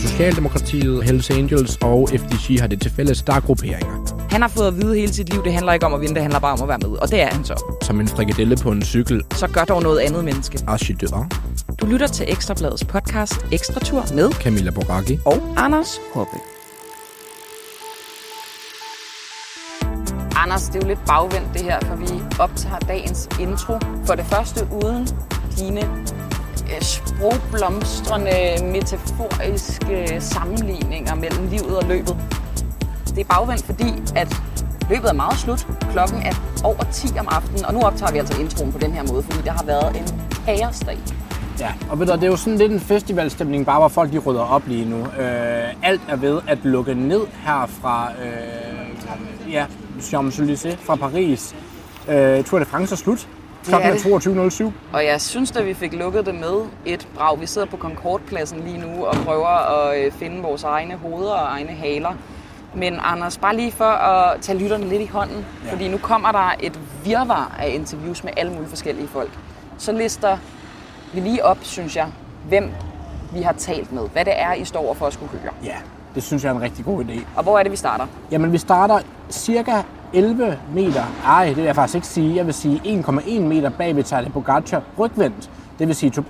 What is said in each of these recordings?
Socialdemokratiet, Hells Angels og FDG har det til fælles, der er grupperinger. Han har fået at vide hele sit liv, det handler ikke om at vinde, det handler bare om at være med. Og det er han så. Som en frikadelle på en cykel. Så gør dog noget andet menneske. Archidør. Du lytter til Ekstrabladets podcast Ekstra Tur med Camilla Boracchi. og Anders Hoppe. Anders, det er jo lidt bagvendt det her, for vi optager dagens intro. For det første uden dine øh, Øh, sprogblomstrende, metaforiske sammenligninger mellem livet og løbet. Det er bagvendt, fordi at løbet er meget slut. Klokken er over 10 om aftenen, og nu optager vi altså introen på den her måde, fordi der har været en kaosdag. Ja, og ved du, det er jo sådan lidt en festivalstemning, bare hvor folk de rydder op lige nu. Øh, alt er ved at lukke ned her fra øh, ja, Champs-Élysées, fra Paris. Øh, Tour de France er slut. Klokken er er 22.07. Og jeg synes, at vi fik lukket det med et brag. Vi sidder på Concordpladsen lige nu og prøver at øh, finde vores egne hoveder og egne haler. Men Anders, bare lige for at tage lytterne lidt i hånden, ja. fordi nu kommer der et virvar af interviews med alle mulige forskellige folk. Så lister vi lige op, synes jeg, hvem vi har talt med. Hvad det er, I står over for at skulle høre. Ja, det synes jeg er en rigtig god idé. Og hvor er det, vi starter? Jamen, vi starter cirka 11 meter, ej, det vil jeg faktisk ikke sige, jeg vil sige 1,1 meter bag ved Tadej Pogacar rygvendt. Det vil sige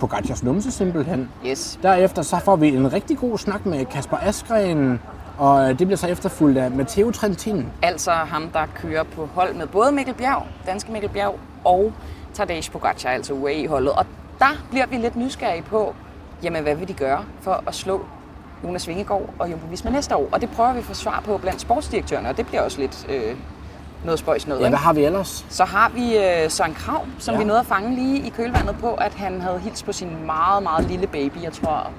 Pogacars numse simpelthen. Yes. Derefter så får vi en rigtig god snak med Kasper Askren, og det bliver så efterfulgt af Matteo Trentin. Altså ham, der kører på hold med både Mikkel Bjerg, danske Mikkel Bjerg, og Tadej Pogacar, altså UAE-holdet. Og der bliver vi lidt nysgerrige på, jamen hvad vil de gøre for at slå Jonas Vingegaard og Jumbo Visma næste år? Og det prøver vi at få svar på blandt sportsdirektørerne, og det bliver også lidt øh, noget spøjs noget. Ja, hvad har vi ellers? Så har vi øh, Søren Krav, som ja. Vi nåede at fange lige i kølvandet på, at han havde hils på sin meget, meget lille baby. Jeg tror,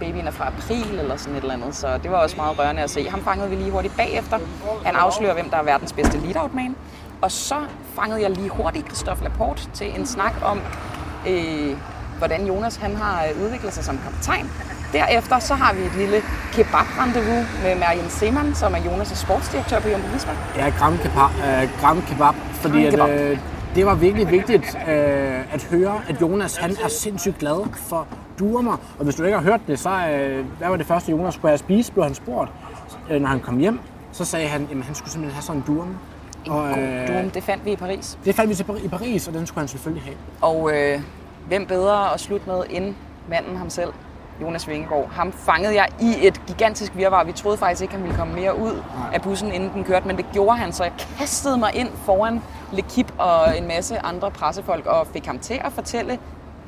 babyen er fra april eller sådan et eller andet, så det var også meget rørende at se. Ham fangede vi lige hurtigt bagefter. Han afslører, hvem der er verdens bedste lead man. Og så fangede jeg lige hurtigt Christophe Laporte til en snak om, øh, hvordan Jonas han har udviklet sig som kaptajn. Derefter så har vi et lille kebab-rendezvous med Marian Seman, som er Jonas' sportsdirektør på Jumbo Visma. Ja, Gram Kebab, øh, Gram Kebab fordi Gram at, Kebab. øh, det var virkelig vigtigt øh, at høre, at Jonas han er sindssygt glad for durmer. Og hvis du ikke har hørt det, så øh, hvad var det første, Jonas skulle have at spise, blev han spurgt. Øh, når han kom hjem, så sagde han, at han skulle simpelthen have sådan en durme. En Og, god øh, duum, det fandt vi i Paris. Det faldt vi til i Paris, og den skulle han selvfølgelig have. Og øh, hvem bedre at slutte med end manden ham selv, Jonas Vingegaard. Ham fangede jeg i et gigantisk virvar. Vi troede faktisk ikke, han ville komme mere ud af bussen, inden den kørte, men det gjorde han, så jeg kastede mig ind foran Lekip og en masse andre pressefolk og fik ham til at fortælle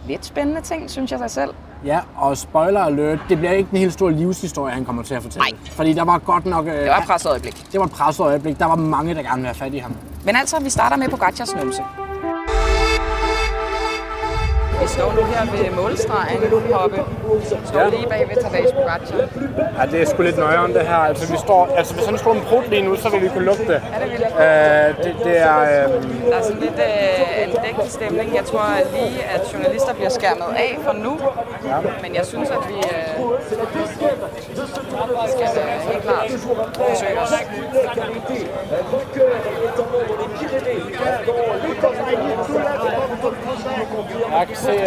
lidt spændende ting, synes jeg sig selv. Ja, og spoiler alert, det bliver ikke en helt stor livshistorie, han kommer til at fortælle. Nej. Fordi der var godt nok... Øh, Det var et presset øjeblik. det var et presset øjeblik. Der var mange, der gerne ville have fat i ham. Men altså, vi starter med Pogacars numse. Vi står nu her ved målstregen, Hoppe. Står Ja. lige bag ved Tadej Pogacar. Ja, det er sgu lidt nøjeren det her. Altså, vi står, altså hvis han stod en prut lige nu, så ville vi kunne lugte det. Er det vildt? Øh, det, det er... Øh, Der er sådan lidt øh, andægtig stemning. Jeg tror lige, at journalister bliver skærmet af for nu. Ja. Men jeg synes, at vi øh, skal øh, helt klart forsøge os. Jeg kan se... Øh,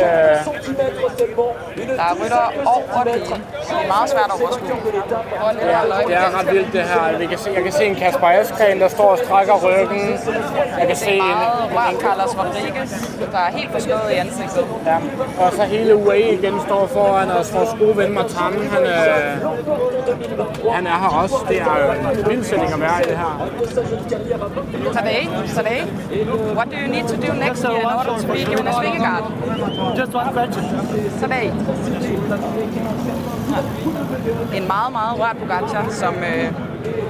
Der er rytter over det hele. Det er meget svært at overskue. Øje det er ret vildt det her. Vi kan se, jeg kan se en Kasper Askren, der står og strækker ryggen. Jeg kan se en... meget Carlos Rodriguez, der er helt forslået i ansigtet. Ja, og så hele UAE igen står foran os. Vores gode ven Martin, han, øh, han er her også. Det er en vild sætning at være i det her. Today, today, what do you need to do next year in order to be Jonas Vingegaard? Just one question. Today. En meget, meget rørt Pogacar, som... Øh,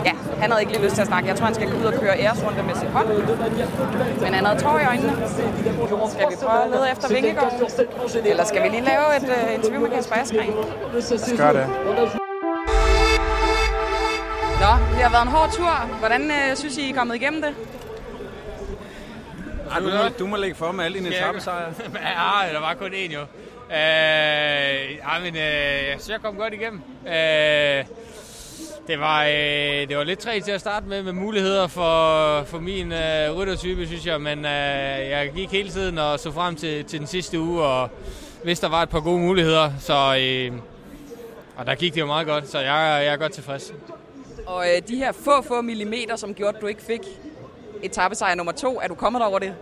ja, han havde ikke lige lyst til at snakke. Jeg tror, han skal gå ud og køre æresrunde med sit hold. Men han havde tår i øjnene. Skal vi prøve at lede efter Vingegaard? Eller skal vi lige lave et øh, interview med Kasper Askren? Gør det. Nå, det har været en hård tur. Hvordan øh, synes I, I er kommet igennem det? Ej, du, må, du må lægge for med alle dine etappesejre. ja, der var kun én jo. Øh, ej, men øh, jeg synes, jeg kom godt igennem. Øh, Det var, øh, det var lidt træt til at starte med, med muligheder for, for min øh, ryttertype, synes jeg. Men øh, jeg gik hele tiden og så frem til, til den sidste uge, og hvis der var et par gode muligheder. Så, øh, og der gik det jo meget godt, så jeg, jeg er godt tilfreds. Og øh, de her få, få millimeter, som gjorde, at du ikke fik etappesejr nummer to, er du kommet over det?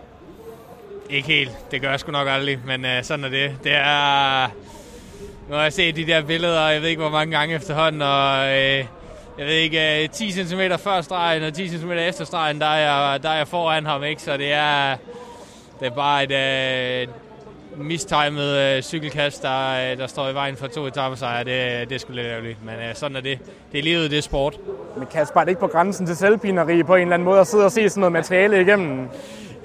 Ikke helt. Det gør jeg sgu nok aldrig, men øh, sådan er det. Det er... Nu har jeg set de der billeder, jeg ved ikke hvor mange gange efterhånden, og øh, jeg ved ikke, øh, 10 cm før stregen og 10 cm efter stregen, der er jeg, der er jeg foran ham, ikke? Så det er, det er bare et øh, mistimet øh, cykelkast, der, øh, der står i vejen for to etappesejre. Det, det er sgu lidt ærgerligt, men øh, sådan er det. Det er livet, det er sport. Men Kasper, er det ikke på grænsen til selvpineri på en eller anden måde at sidde og se sådan noget materiale igennem?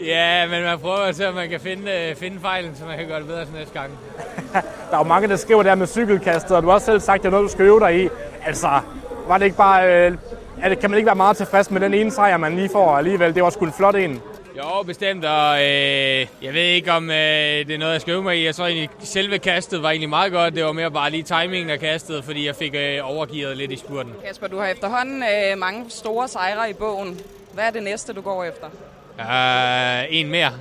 Ja, men man prøver at se, om man kan finde, øh, finde fejlen, så man kan gøre det bedre til næste gang. der er jo mange, der skriver der med cykelkastet, og du har også selv sagt, at det er noget, du skal øve dig i. Altså, var det ikke bare... Øh, er det, kan man ikke være meget tilfreds med den ene sejr, man lige får alligevel? Det var sgu en flot en. Jo, bestemt, og øh, jeg ved ikke, om øh, det er noget, jeg skal øve mig i. Jeg tror egentlig, selve kastet var egentlig meget godt. Det var mere bare lige timingen af kastet, fordi jeg fik øh, overgivet lidt i spurten. Kasper, du har efterhånden øh, mange store sejre i bogen. Hvad er det næste, du går efter? Uh, en mere.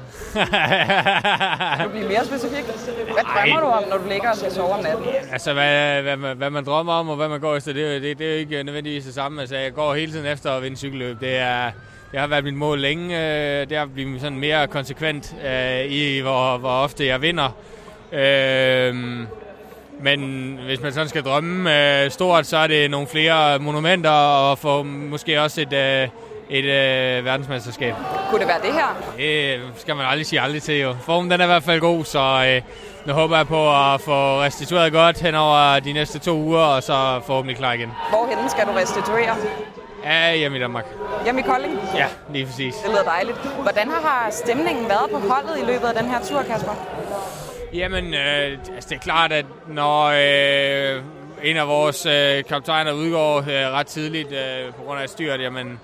kan du blive mere specifik? Hvad drømmer du om, når du ligger og skal sove om natten? Altså, hvad, hvad, hvad, hvad man drømmer om, og hvad man går efter, det, det, det er jo ikke nødvendigvis det samme. Altså, jeg går hele tiden efter at vinde cykelløb. Det, er, det har været mit mål længe. Det har blivet sådan mere konsekvent uh, i, hvor, hvor ofte jeg vinder. Uh, men hvis man sådan skal drømme uh, stort, så er det nogle flere monumenter, og for måske også et... Uh, et øh, verdensmesterskab. Kunne det være det her? Det skal man aldrig sige aldrig til jo. Formen den er i hvert fald god, så øh, nu håber jeg på at få restitueret godt hen over de næste to uger, og så forhåbentlig klar igen. Hvorhen skal du restituere? Ja, hjemme i Danmark. Hjemme i Kolding? Ja, lige præcis. Det lyder dejligt. Hvordan har stemningen været på holdet i løbet af den her tur, Kasper? Jamen, øh, altså det er klart, at når øh, en af vores øh, kaptajner udgår øh, ret tidligt øh, på grund af styrt, jamen,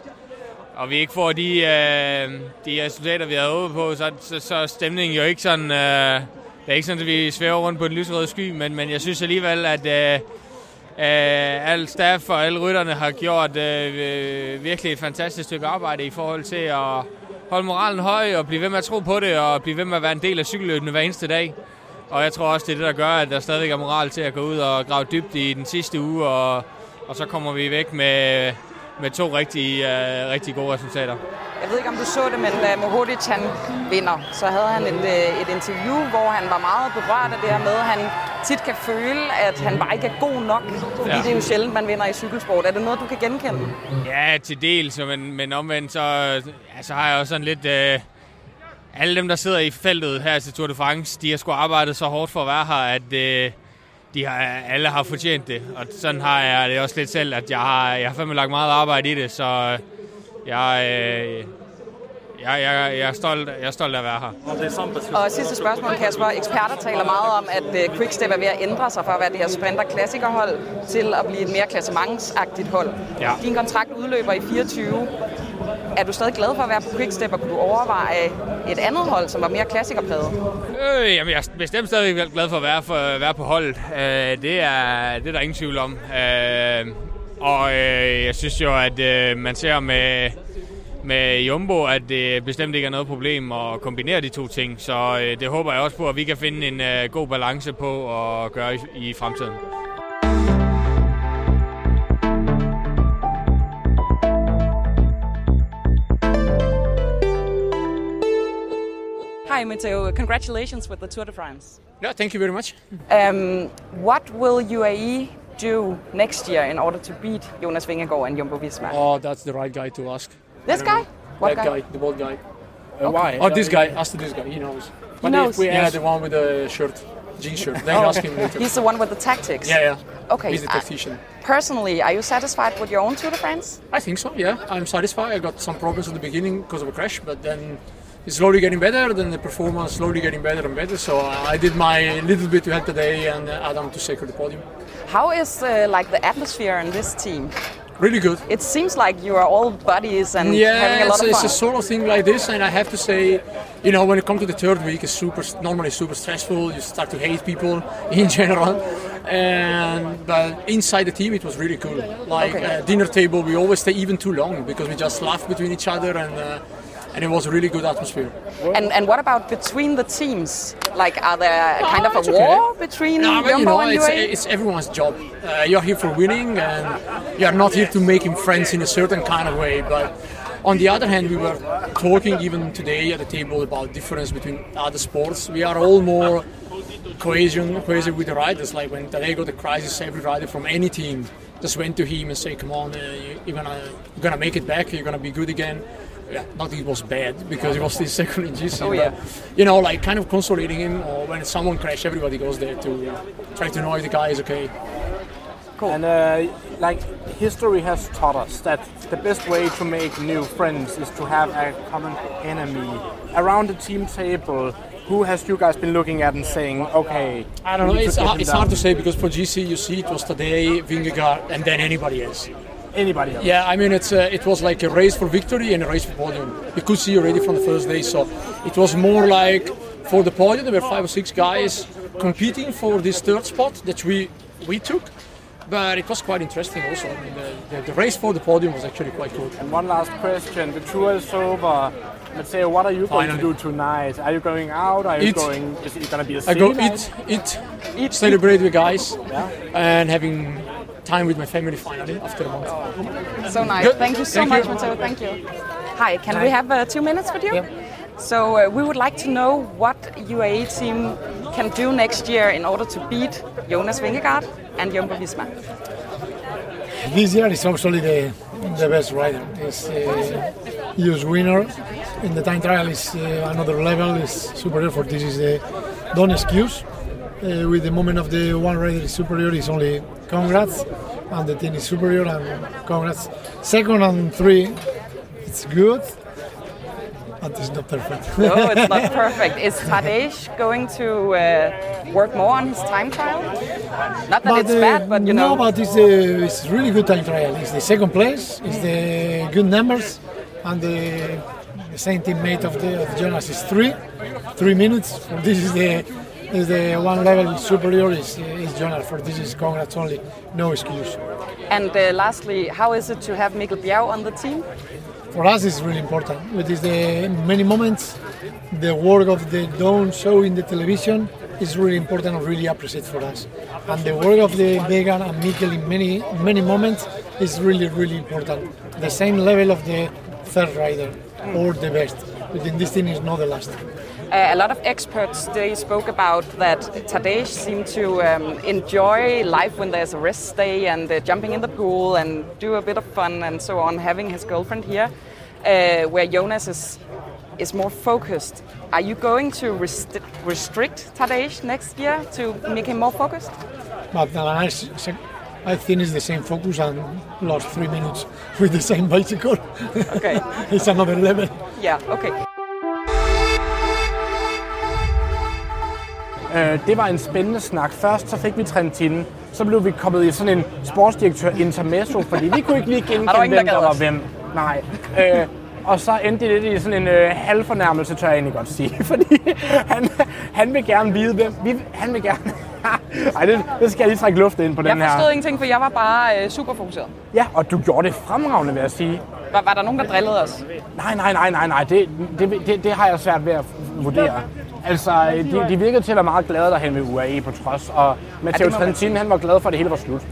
og vi ikke får de, øh, de resultater, vi har håbet på, så, så, så er stemningen jo ikke sådan... Øh, det er ikke sådan, at vi svæver rundt på en lysrød sky, men, men jeg synes alligevel, at øh, øh, al staff og alle rytterne har gjort øh, øh, virkelig et fantastisk stykke arbejde i forhold til at holde moralen høj og blive ved med at tro på det og blive ved med at være en del af cykelløbene hver eneste dag. Og jeg tror også, det er det, der gør, at der stadigvæk er moral til at gå ud og grave dybt i den sidste uge, og, og så kommer vi væk med, med to rigtig, uh, rigtig gode resultater. Jeg ved ikke, om du så det, men da Mohodic han vinder, så havde han et, øh, et interview, hvor han var meget berørt af det her med, at han tit kan føle, at han bare ikke er god nok, fordi ja. det er jo sjældent, man vinder i cykelsport. Er det noget, du kan genkende? Ja, til dels, men, men omvendt så, ja, så har jeg også sådan lidt... Uh, alle dem, der sidder i feltet her til Tour de France, de har sgu arbejdet så hårdt for at være her, at... Uh, de har, alle har fortjent det. Og sådan har jeg det også lidt selv, at jeg har, jeg har fandme lagt meget arbejde i det, så jeg, øh, jeg, jeg, jeg, er stolt, jeg er stolt af at være her. Og sidste spørgsmål, Kasper. Eksperter taler meget om, at uh, Quickstep er ved at ændre sig fra at være det her sprinter klassikerhold til at blive et mere klassementsagtigt hold. Ja. Din kontrakt udløber i 24. Er du stadig glad for at være på Quickstep, og kunne du overveje et andet hold, som var mere klassikerpræget? Øh, jamen, jeg er bestemt stadig glad for at være, for at være på holdet. Øh, det, er, det er der ingen tvivl om. Øh, og øh, jeg synes jo, at øh, man ser med, med Jumbo, at det bestemt ikke er noget problem at kombinere de to ting. Så øh, det håber jeg også på, at vi kan finde en øh, god balance på at gøre i, fremtiden. Hi, Matteo. Congratulations with the Tour de France. Yeah, thank you very much. Um, what will UAE do next year in order to beat Jonas Vingegaard and Jumbo Visma? Oh, that's the right guy to ask. This guy? What that guy? guy? the bald guy. Uh, Why? Oh, this guy. Ask this guy. He knows. But knows. if we yeah, the one with the shirt, jean shirt. Then oh. ask him later. He's the one with the tactics. Yeah, yeah. Okay. He's the tactician. Uh, personally, are you satisfied with your own Tour de France? I think so. Yeah, I'm satisfied. I got some problems at the beginning because of a crash, but then it's slowly getting better, then the performance slowly getting better and better. So I did my little bit to help today and Adam to secure the podium. How is uh, like the atmosphere in this team? Really good. It seems like you are all buddies and having a Yeah, lot it's, of it's a sort of thing like this, and I have to say, you know, when it comes to the third week, it's super normally super stressful. You start to hate people in general, and but inside the team, it was really cool. Like Okay. uh, dinner table, we always stay even too long because we just laugh between each other, and uh, and it was a really good atmosphere. And and what about between the teams? Like, are there kind of a okay. war between No, but you know, and it's, UAE? it's everyone's job. Uh, you're here for winning, and you're not here to making friends in a certain kind of way. But on the other hand, we were talking even today at the table about difference between other sports. We are all more cohesion, cohesive with the riders. Like when Tadej got the crisis, every rider from any team just went to him and say, "Come on, uh, you- you're gonna you're gonna make it back. You're gonna be good again." Yeah, not that it was bad because it was still second in GC. Oh, but, yeah. You know, like kind of consolating him, or when someone crashes, everybody goes there to try to know if the guy is okay. Cool. And uh, like history has taught us that the best way to make new friends is to have a common enemy around the team table. Who has you guys been looking at and saying, okay? I don't know. It's, hard, it's hard to say because for GC you see it was today Vingegaard and then anybody else. Anybody else? Yeah, I mean it's uh, it was like a race for victory and a race for podium. You could see already from the first day. So it was more like for the podium there were five or six guys competing for this third spot that we we took. But it was quite interesting also. I mean, the, the, the race for the podium was actually quite good. And one last question: The tour is over. Let's say, what are you going to do tonight? Are you going out? Are you Eat. going? Is it gonna be a I city go night? eat, eat, celebrate with guys, Yeah. and having time with my family finally after a month. So nice. Good. Thank you so Thank much, you. Matteo. Thank you. Hi, can we have uh, two minutes with you? So uh, we would like to know what UAE team can do next year in order to beat Jonas Vingegaard and Jumbo Visma. This year is actually the, the best rider. It's uh, US winner. In the time trial is uh, another level. is superior for this is the don't excuse. Uh, with the moment of the one rider is superior is only congrats, and the team is superior and congrats. Second and three, it's good, but it's not perfect. No, it's not perfect. Is Tadej going to uh, work more on his time trial? Not that it's uh, bad, but you know. No, but it's, uh, it's really good time trial. It's the second place. It's the good numbers, and the, the same teammate of the of Jonas is three, three minutes. This is the is the one level superior is, is Jonas. For this is congrats only, no excuse. And uh, lastly, how is it to have Mikkel Bjerg on the team? For us, it's really important. It is the many moments, the work of the don't show in the television is really important and really appreciated for us. And the work of the Vegan and Mikkel in many many moments is really really important. The same level of the third rider or the best. But in this thing is not the last. Uh, a lot of experts they spoke about that Tadej seemed to um, enjoy life when there's a rest day and uh, jumping in the pool and do a bit of fun and so on, having his girlfriend here, uh, where Jonas is is more focused. Are you going to rest- restrict Tadej next year to make him more focused? But I, s- I think it's the same focus and lost three minutes with the same bicycle. Okay. it's another level. Yeah, okay. Øh, det var en spændende snak. Først så fik vi Trentinen, så blev vi kommet i sådan en sportsdirektør intermezzo, fordi vi kunne ikke lige genkende, hvem der var hvem. Nej. Øh, og så endte det lidt i sådan en øh, halvfornærmelse, tør jeg egentlig godt sige. Fordi han, han vil gerne vide, hvem... Vi, han vil gerne... Ej, det, det skal jeg lige trække luft ind på Jeg den her. forstod ingenting, for jeg var bare øh, super fokuseret. Ja, og du gjorde det fremragende, vil jeg sige. Var, var der nogen, der drillede os? Nej, nej, nej, nej, nej. Det, det, det, det har jeg svært ved at vurdere. Altså, de, de virkede til at være meget glade derhen ved UAE på trods, og Matteo det Trentin, han var glad for, at det hele var slut.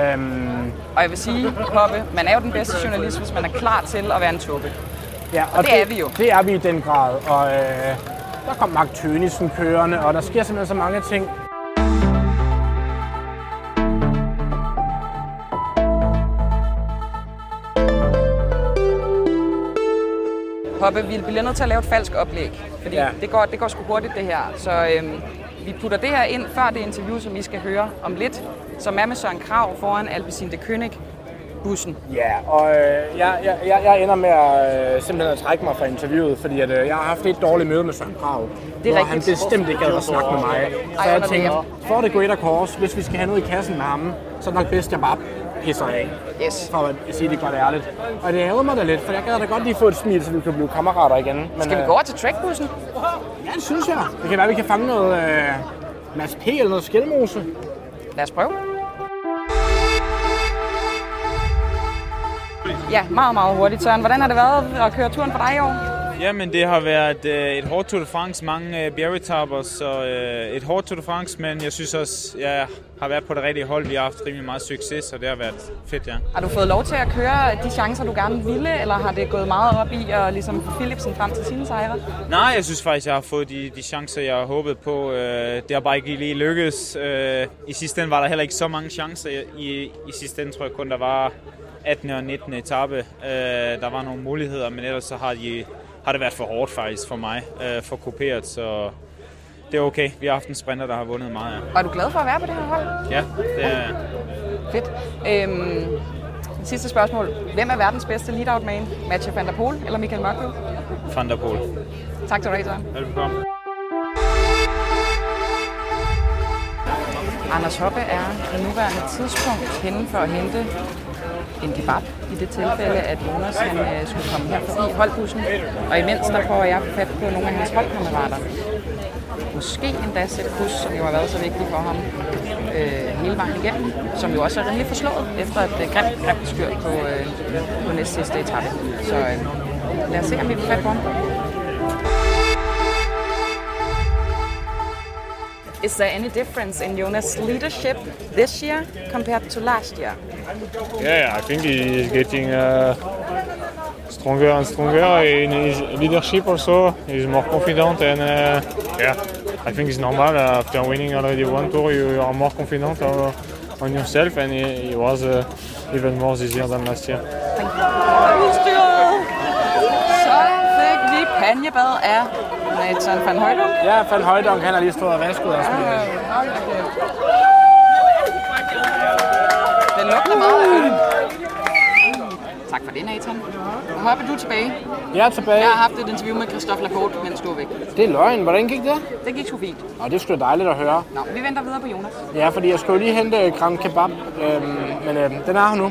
Øhm, Og jeg vil sige, Poppe, man er jo den bedste journalist, hvis man er klar til at være en tåbe. ja, Og det er vi jo. Det er vi i den grad, og øh, der kom Mark Tønissen kørende, og der sker simpelthen så mange ting. Poppe, vi bliver nødt til at lave et falsk oplæg, fordi Ja. det, går, det går sgu hurtigt det her. Så øhm, vi putter det her ind før det interview, som I skal høre om lidt, som er med Søren Krav foran Alpecin de König bussen. Ja, og øh, jeg, jeg, jeg, ender med at øh, simpelthen at trække mig fra interviewet, fordi at, øh, jeg har haft et dårligt møde med Søren Krav, Det er hvor han rigtigt. bestemt ikke gad at snakke med mig. Så Ej, jeg tænkte, for det greater cause, hvis vi skal have noget i kassen med ham, så er det nok bedst, at jeg bare pisser af. Yes. For at sige det godt ærligt. Og det ærger mig da lidt, for jeg gad da godt lige få et smil, så vi kan blive kammerater igen. Men, Skal vi øh, gå over til trackbussen? Ja, det synes jeg. Det kan være, vi kan fange noget øh, Mads P. eller noget skælmose. Lad os prøve. Ja, meget, meget hurtigt. Søren, hvordan har det været at køre turen for dig i år? Jamen, det har været øh, et hårdt Tour de France, mange øh, bjergetapper, så øh, et hårdt Tour de France, men jeg synes også, jeg har været på det rigtige hold. Vi har haft rimelig meget succes, så det har været fedt, ja. Har du fået lov til at køre de chancer, du gerne ville, eller har det gået meget op i at ligesom få Philipsen frem til sine sejre? Nej, jeg synes faktisk, jeg har fået de, de chancer, jeg har håbet på. Øh, det har bare ikke lige lykkedes. Øh, I sidste ende var der heller ikke så mange chancer. I, i sidste ende tror jeg kun, der var 18. og 19. etape. Øh, der var nogle muligheder, men ellers så har, de, har det været for hårdt faktisk for mig, øh, for kopieret, så det er okay. Vi har haft en sprinter, der har vundet meget. Og er du glad for at være på det her hold? Ja, det er, Fedt. Øhm, sidste spørgsmål. Hvem er verdens bedste lead-out man? Mathieu van der Poel eller Michael Mørkøv? Van der Poel. Tak til dig. Velkommen. Anders Hoppe er på nuværende tidspunkt henne for at hente en kebab i det tilfælde, at Jonas han, øh, skulle komme her forbi holdbussen. Og imens der får jeg fat på nogle af hans holdkammerater. Måske endda sætte kus, som jo har været så vigtigt for ham øh, hele vejen igennem. Som jo også er rimelig forslået efter et øh, grimt, grimt styr på, øh, på næste sidste etape. Så øh, lad os se, om vi får fat på ham. Is there any difference in Jonas' leadership this year compared to last year? Yeah, I think he's getting uh, stronger and stronger in his leadership also. He's more confident and uh, yeah, I think it's normal. Uh, after winning already one tour, you are more confident uh, on yourself and he, he was uh, even more this year than last year. Thank you. Så fik vi panjebad af Nathan van Højdum. Ja, Van Højdonk, han har lige stået og vasket os med. Den lugter meget af øl. Tak for det, Nathan. Og Hoppe, du er tilbage. Jeg er tilbage. Jeg har haft et interview med Christophe Laporte, mens du var væk. Det er løgn. Hvordan gik det? Det gik sgu fint. Og det er sgu da dejligt at høre. Nå, vi venter videre på Jonas. Ja, fordi jeg skulle lige hente Grand Kebab, øhm, men øhm, den er her nu.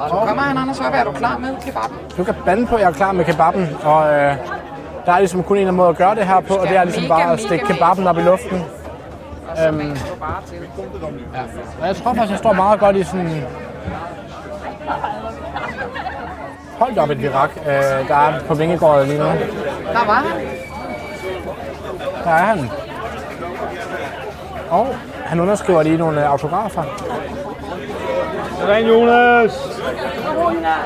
Og nu kommer han, Anders Hoppe. Er du klar med kebaben? Du kan bande på, at jeg er klar med kebaben, og øh, der er ligesom kun en måde at gøre det her på, og det er ligesom bare at stikke kebaben op i luften. Øhm, bare til. Og jeg tror faktisk, jeg står meget godt i sådan... Hold da op et virak, øh, der er på Vingegården lige nu. Der var han. Der er han. Og han underskriver lige nogle øh, autografer. Ren Jonas!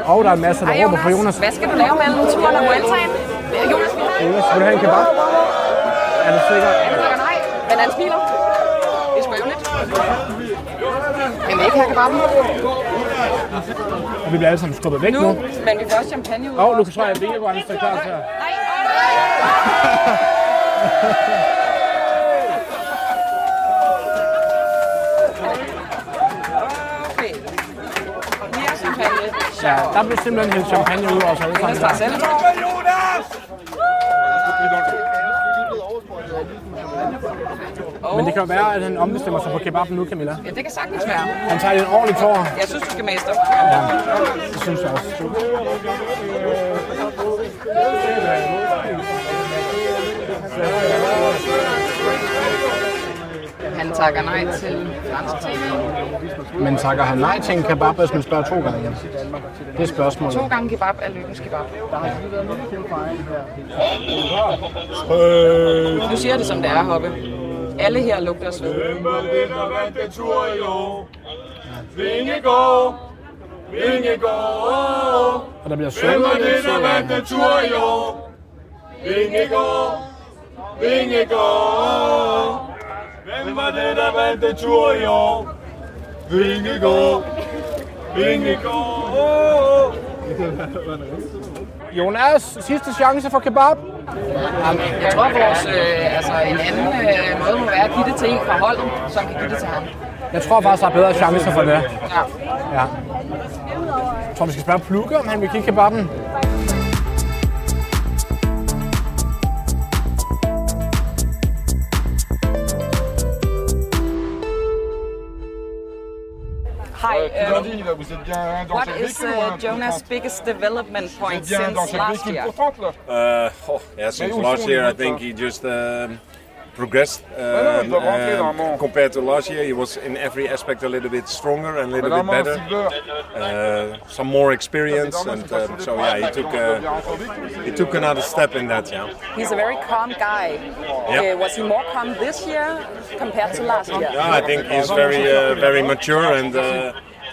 Og der er masser, der råber på Jonas. Hvad skal du lave mellem turen og Vueltaen? Jonas, vil du have en kebab? Er du sikker? Nej, men han smiler. Det er sgu ærgerligt. Men vi ikke have kebaben. Og vi bliver alle sammen skubbet væk Nu, nu. men vi får også champagne ud. Og nu tror jeg, at Vingegården står klar til at... Nej, åh. Okay. Mere champagne. Ja, der blev simpelthen hældt champagne ud over os alle sammen. Selv. Men det kan jo være, at han ombestemmer sig på kebaben nu, Camilla. Ja, det kan sagtens være. Han tager en ordentlig tår. Jeg synes, du skal mester. Det synes jeg også. Han takker nej til fransk tv. Men takker han nej til en kebab, hvis man spørger to gange? Det er spørgsmålet. To gange kebab er lykkens kebab. Du siger det, som det er, Hoppe. Alle her lugter sved. Vingegård! Vingegård! Og der bliver sunget lidt. så- Vingegård! Vingegård! Hvem var det, der vandt tur i år? Vingegård! Vingegård! Jonas, sidste chance for kebab. Jeg tror, vores øh, altså, en anden øh, måde må være at give det til en fra holdet, som kan give det til ham. Jeg tror faktisk, der er bedre chancer for det. Ja. Ja. Jeg tror, vi skal spørge Plukke, om han vil kigge kebaben. What ce is véhicule ou un uh, truc Jonas' biggest development point êtes bien dans since last year? Uh, oh, yeah, since last year, I think he just um, progressed. Um, um, compared to last year, he was in every aspect a little bit stronger and a little bit better. Uh, some more experience, and um, so yeah, he took uh, he took another step in that. Yeah. He's a very calm guy. Yeah. Uh, was he more calm this year compared to last year? Yeah, I think he's very uh, very mature and.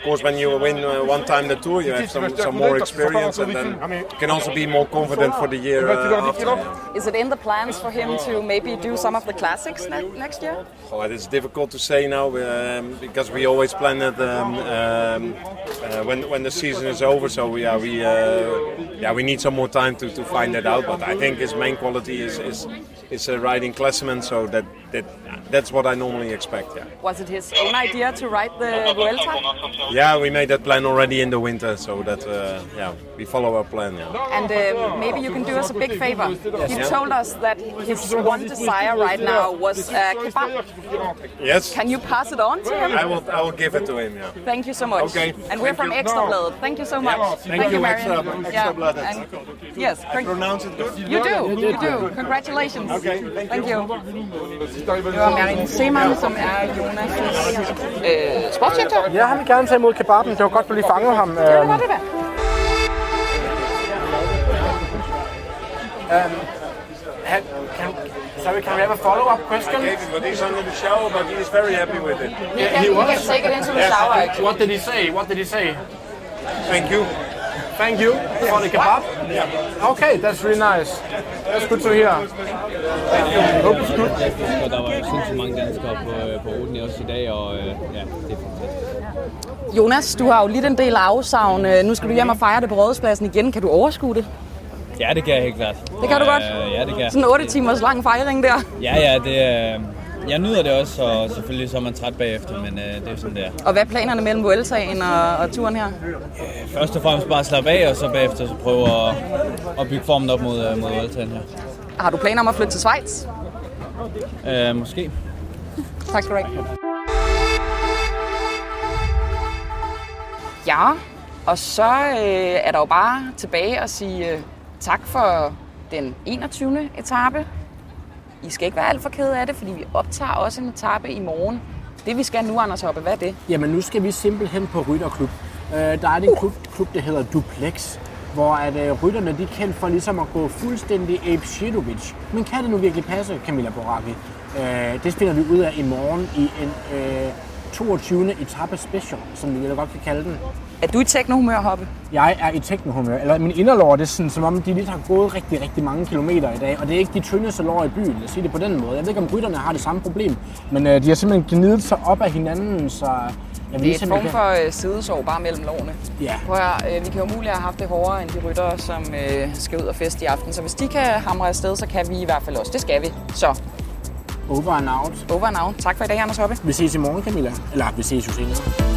Of course, when you win uh, one time the tour, you have some, some more experience, and then you can also be more confident for the year uh, after. Is it in the plans for him to maybe do some of the classics ne- next year? Oh, it's difficult to say now um, because we always plan it um, um, uh, when when the season is over. So yeah, we uh, yeah we need some more time to, to find that out. But I think his main quality is is, is uh, riding Klassemen, so that that that's what I normally expect. Yeah. Was it his own idea to ride the Vuelta? Yeah, we made that plan already in the winter, so that uh, yeah we follow our plan. Yeah. And uh, maybe you can do us a big favor. He Yeah. told us that his one desire right now was uh, kebab. Yes. Can you pass it on to him? I will I will give it to him. Yeah. Thank you so much. Okay. And we're Thank from you. Ekstrabladet. Thank you so much. Thank you, Marion. Extra- Yeah, Ekstrabladet. and- Yes. I pronounce it good. You do. You do. Congratulations. Okay, Thank you. Det var Marin Seemann, som er Jonas' øh, sportsdirektør. Ja, han vil gerne tage imod kebaben. Det var godt, du lige fangede ham. Ja, det var det da. Um, ha- can, sorry, can we have a follow-up question? I gave him, but he's under the shower, but he's very happy with it. Yeah, he You was. can take it into the Yes. shower, actually. What did he say? What did he say? Thank you. Thank you for the kebab. Okay, that's really nice. That's good to hear. Hope it's good. Der var sindssygt mange danskere på, øh, på ruten også i dag, og øh, ja, det er fantastisk. Jonas, du har jo lidt en del afsavn. Øh, Nu skal du hjem og fejre det på Rådhuspladsen igen. Kan du overskue det? Ja, det kan jeg helt klart. Det kan du godt? Øh, ja, det kan jeg. Sådan en 8 timers lang fejring der. Ja, ja, det, øh, jeg nyder det også, og selvfølgelig så er man træt bagefter, men øh, det er sådan, det er. Og hvad er planerne mellem Vueltaen og, og turen her? Først og fremmest bare slappe af, og så bagefter så prøve at, at bygge formen op mod, øh, mod Voltaen her. Har du planer om at flytte til Schweiz? Øh, måske. Tak skal du have. Ja, og så øh, er der jo bare tilbage at sige øh, tak for den 21. etape. I skal ikke være alt for kede af det, fordi vi optager også en etape i morgen. Det vi skal nu, Anders Hoppe, hvad er det? Jamen nu skal vi simpelthen på rytterklub. Øh, der er en klub, klub, der hedder Duplex, hvor at, øh, rytterne de er kendt for ligesom at gå fuldstændig Abe Shidovic. Men kan det nu virkelig passe, Camilla Boraki? Øh, det finder vi ud af i morgen i en øh, 22. etape special, som vi vel godt kan kalde den. Er du i teknohumør, Hoppe? Jeg er i teknohumør, eller min inderlår, det er sådan, som om de lige har gået rigtig, rigtig mange kilometer i dag, og det er ikke de tyndeste lår i byen, jeg siger det på den måde. Jeg ved ikke, om rytterne har det samme problem, men øh, de har simpelthen gnidet sig op af hinanden, så jeg Det er et form for øh, sidesår bare mellem lårene. Ja. Prøv at, øh, vi kan jo muligt have haft det hårdere end de ryttere, som øh, skal ud og feste i aften. Så hvis de kan hamre afsted, så kan vi i hvert fald også. Det skal vi. Så Over and out. over and out. Tak for i dag, Anders Hoppe. Vi ses i morgen, Camilla. Eller vi ses jo senere.